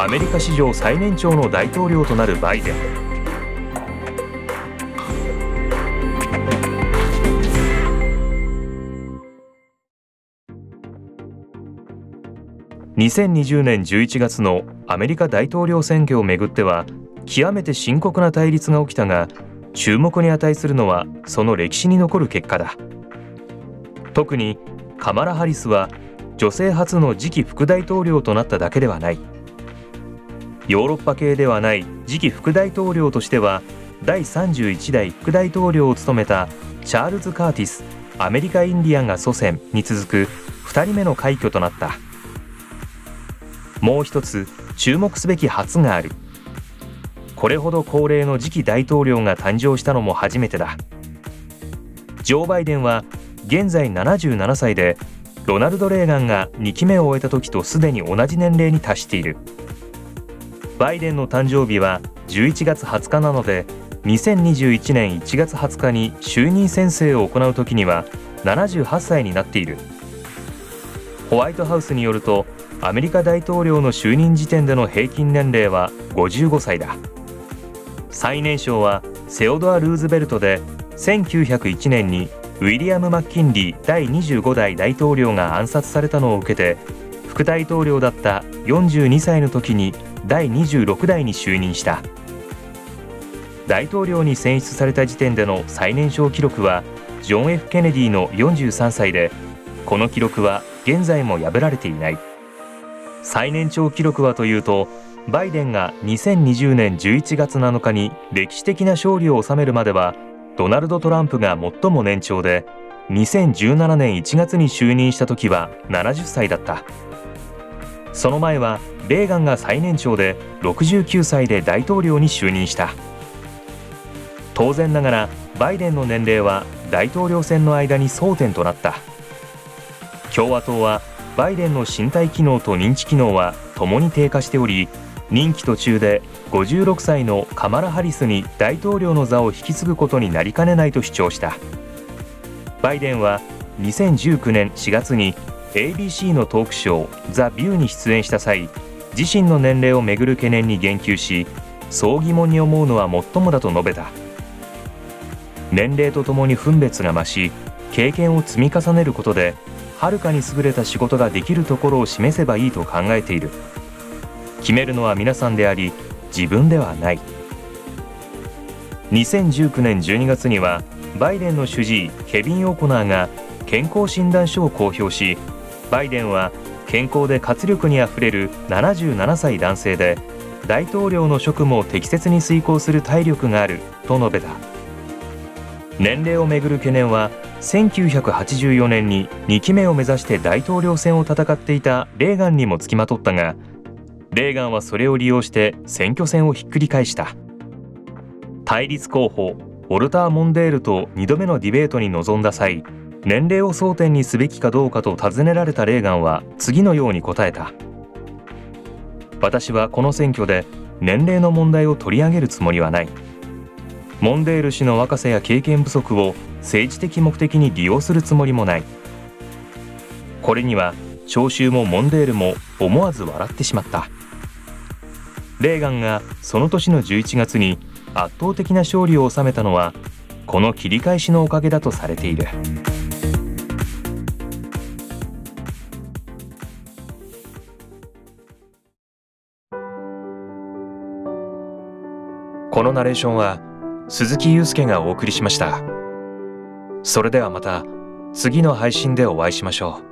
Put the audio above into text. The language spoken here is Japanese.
アメリカ史上最年長の大統領となるバイデン。2020年11月のアメリカ大統領選挙をめぐっては極めて深刻な対立が起きたが注目に値するのはその歴史に残る結果だ。特にカマラ・ハリスは女性初の次期副大統領となっただけではない。ヨーロッパ系ではない次期副大統領としては第31代副大統領を務めたチャールズ・カーティスアメリカ・インディアンが祖先に続く2人目の快挙となった。もう一つ注目すべき初がある。これほど高齢の次期大統領が誕生したのも初めてだ。ジョー・バイデンは現在77歳でロナルド・レーガンが2期目を終えた時とすでに同じ年齢に達している。バイデンの誕生日は11月20日なので2021年1月20日に就任宣誓を行う時には78歳になっている。ホワイトハウスによるとアメリカ大統領の就任時点での平均年齢は55歳だ。最年少はセオドア・ルーズベルトで1901年にウィリアム・マッキンリー第25代大統領が暗殺されたのを受けて副大統領だった42歳の時に第26代に就任した。大統領に選出された時点での最年少記録はジョン・ F・ ケネディの43歳でこの記録は現在も破られていない。最年長記録はというとバイデンが2020年11月7日に歴史的な勝利を収めるまではドナルド・トランプが最も年長で2017年1月に就任した時は70歳だった。その前はレーガンが最年長で69歳で大統領に就任した。当然ながらバイデンの年齢は大統領選の間に争点となった。共和党はバイデンの身体機能と認知機能は共に低下しており任期途中で56歳のカマラ・ハリスに大統領の座を引き継ぐことになりかねないと主張した。バイデンは2019年4月に ABC のトークショー「ザ・ビューに出演した際自身の年齢をめぐる懸念に言及しそう疑問に思うのは最もだと述べた。年齢とともに分別が増し経験を積み重ねることではるかに優れた仕事ができるところを示せばいいと考えている。決めるのは皆さんであり自分ではない。2019年12月にはバイデンの主治医ケビン・オコナーが健康診断書を公表しバイデンは健康で活力にあふれる77歳男性で大統領の職務を適切に遂行する体力があると述べた。年齢をめぐる懸念は1984年に2期目を目指して大統領選を戦っていたレーガンにもつきまとったがレーガンはそれを利用して選挙戦をひっくり返した。対立候補ウォルター・モンデールと2度目のディベートに臨んだ際年齢を争点にすべきかどうかと尋ねられたレーガンは次のように答えた。私はこの選挙で年齢の問題を取り上げるつもりはない。モンデール氏の若さや経験不足を政治的目的に利用するつもりもない。これには聴衆もモンデールも思わず笑ってしまった。レーガンがその年の11月に圧倒的な勝利を収めたのはこの切り返しのおかげだとされている。このナレーションは鈴木祐介がお送りしました。それではまた次の配信でお会いしましょう。